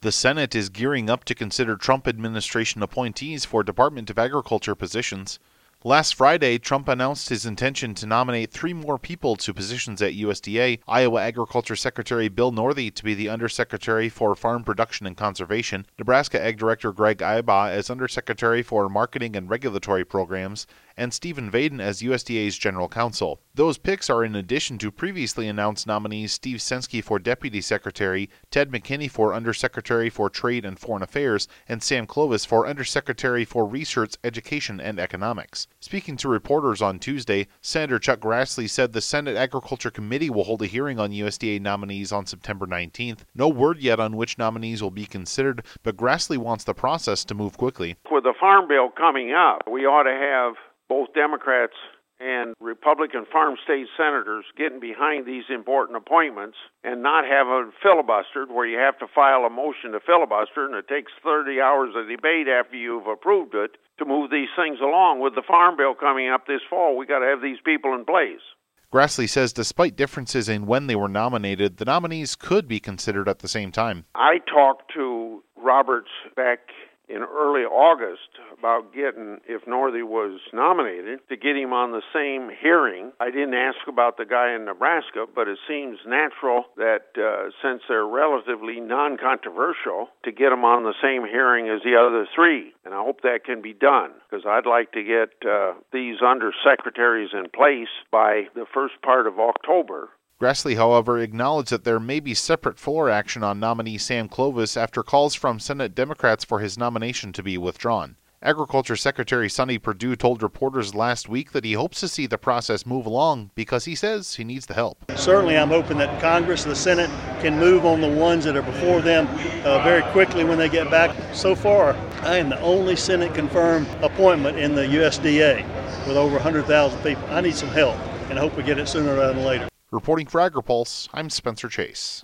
The Senate is gearing up to consider Trump administration appointees for Department of Agriculture positions. Last Friday, Trump announced his intention to nominate three more people to positions at USDA Iowa Agriculture Secretary Bill Northey to be the Undersecretary for Farm Production and Conservation, Nebraska Ag Director Greg Ibach as Undersecretary for Marketing and Regulatory Programs, and Stephen Vaden as USDA's General Counsel. Those picks are in addition to previously announced nominees Steve Censky for Deputy Secretary, Ted McKinney for Undersecretary for Trade and Foreign Affairs, and Sam Clovis for Undersecretary for Research, Education, and Economics. Speaking to reporters on Tuesday, Senator Chuck Grassley said the Senate Agriculture Committee will hold a hearing on USDA nominees on September 19th. No word yet on which nominees will be considered, but Grassley wants the process to move quickly. With the Farm Bill coming up, we ought to have both Democrats and Republican farm state senators getting behind these important appointments and not have a filibustered where you have to file a motion to filibuster and it takes 30 hours of debate after you've approved it to move these things along. With the farm bill coming up this fall, we got to have these people in place. Grassley says despite differences in when they were nominated, the nominees could be considered at the same time. I talked to Roberts back in early August about getting, if Northey was nominated, to get him on the same hearing. I didn't ask about the guy in Nebraska, but it seems natural that uh, since they're relatively non controversial, to get him on the same hearing as the other three. And I hope that can be done because I'd like to get uh, these undersecretaries in place by the first part of October Grassley, however, acknowledged that there may be separate floor action on nominee Sam Clovis after calls from Senate Democrats for his nomination to be withdrawn. Agriculture Secretary Sonny Perdue told reporters last week that he hopes to see the process move along because he says he needs the help. Certainly, I'm hoping that Congress, the Senate, can move on the ones that are before them uh, very quickly when they get back. So far, I am the only Senate confirmed appointment in the USDA with over 100,000 people. I need some help and I hope we get it sooner rather than later. Reporting for AgriPulse, I'm Spencer Chase.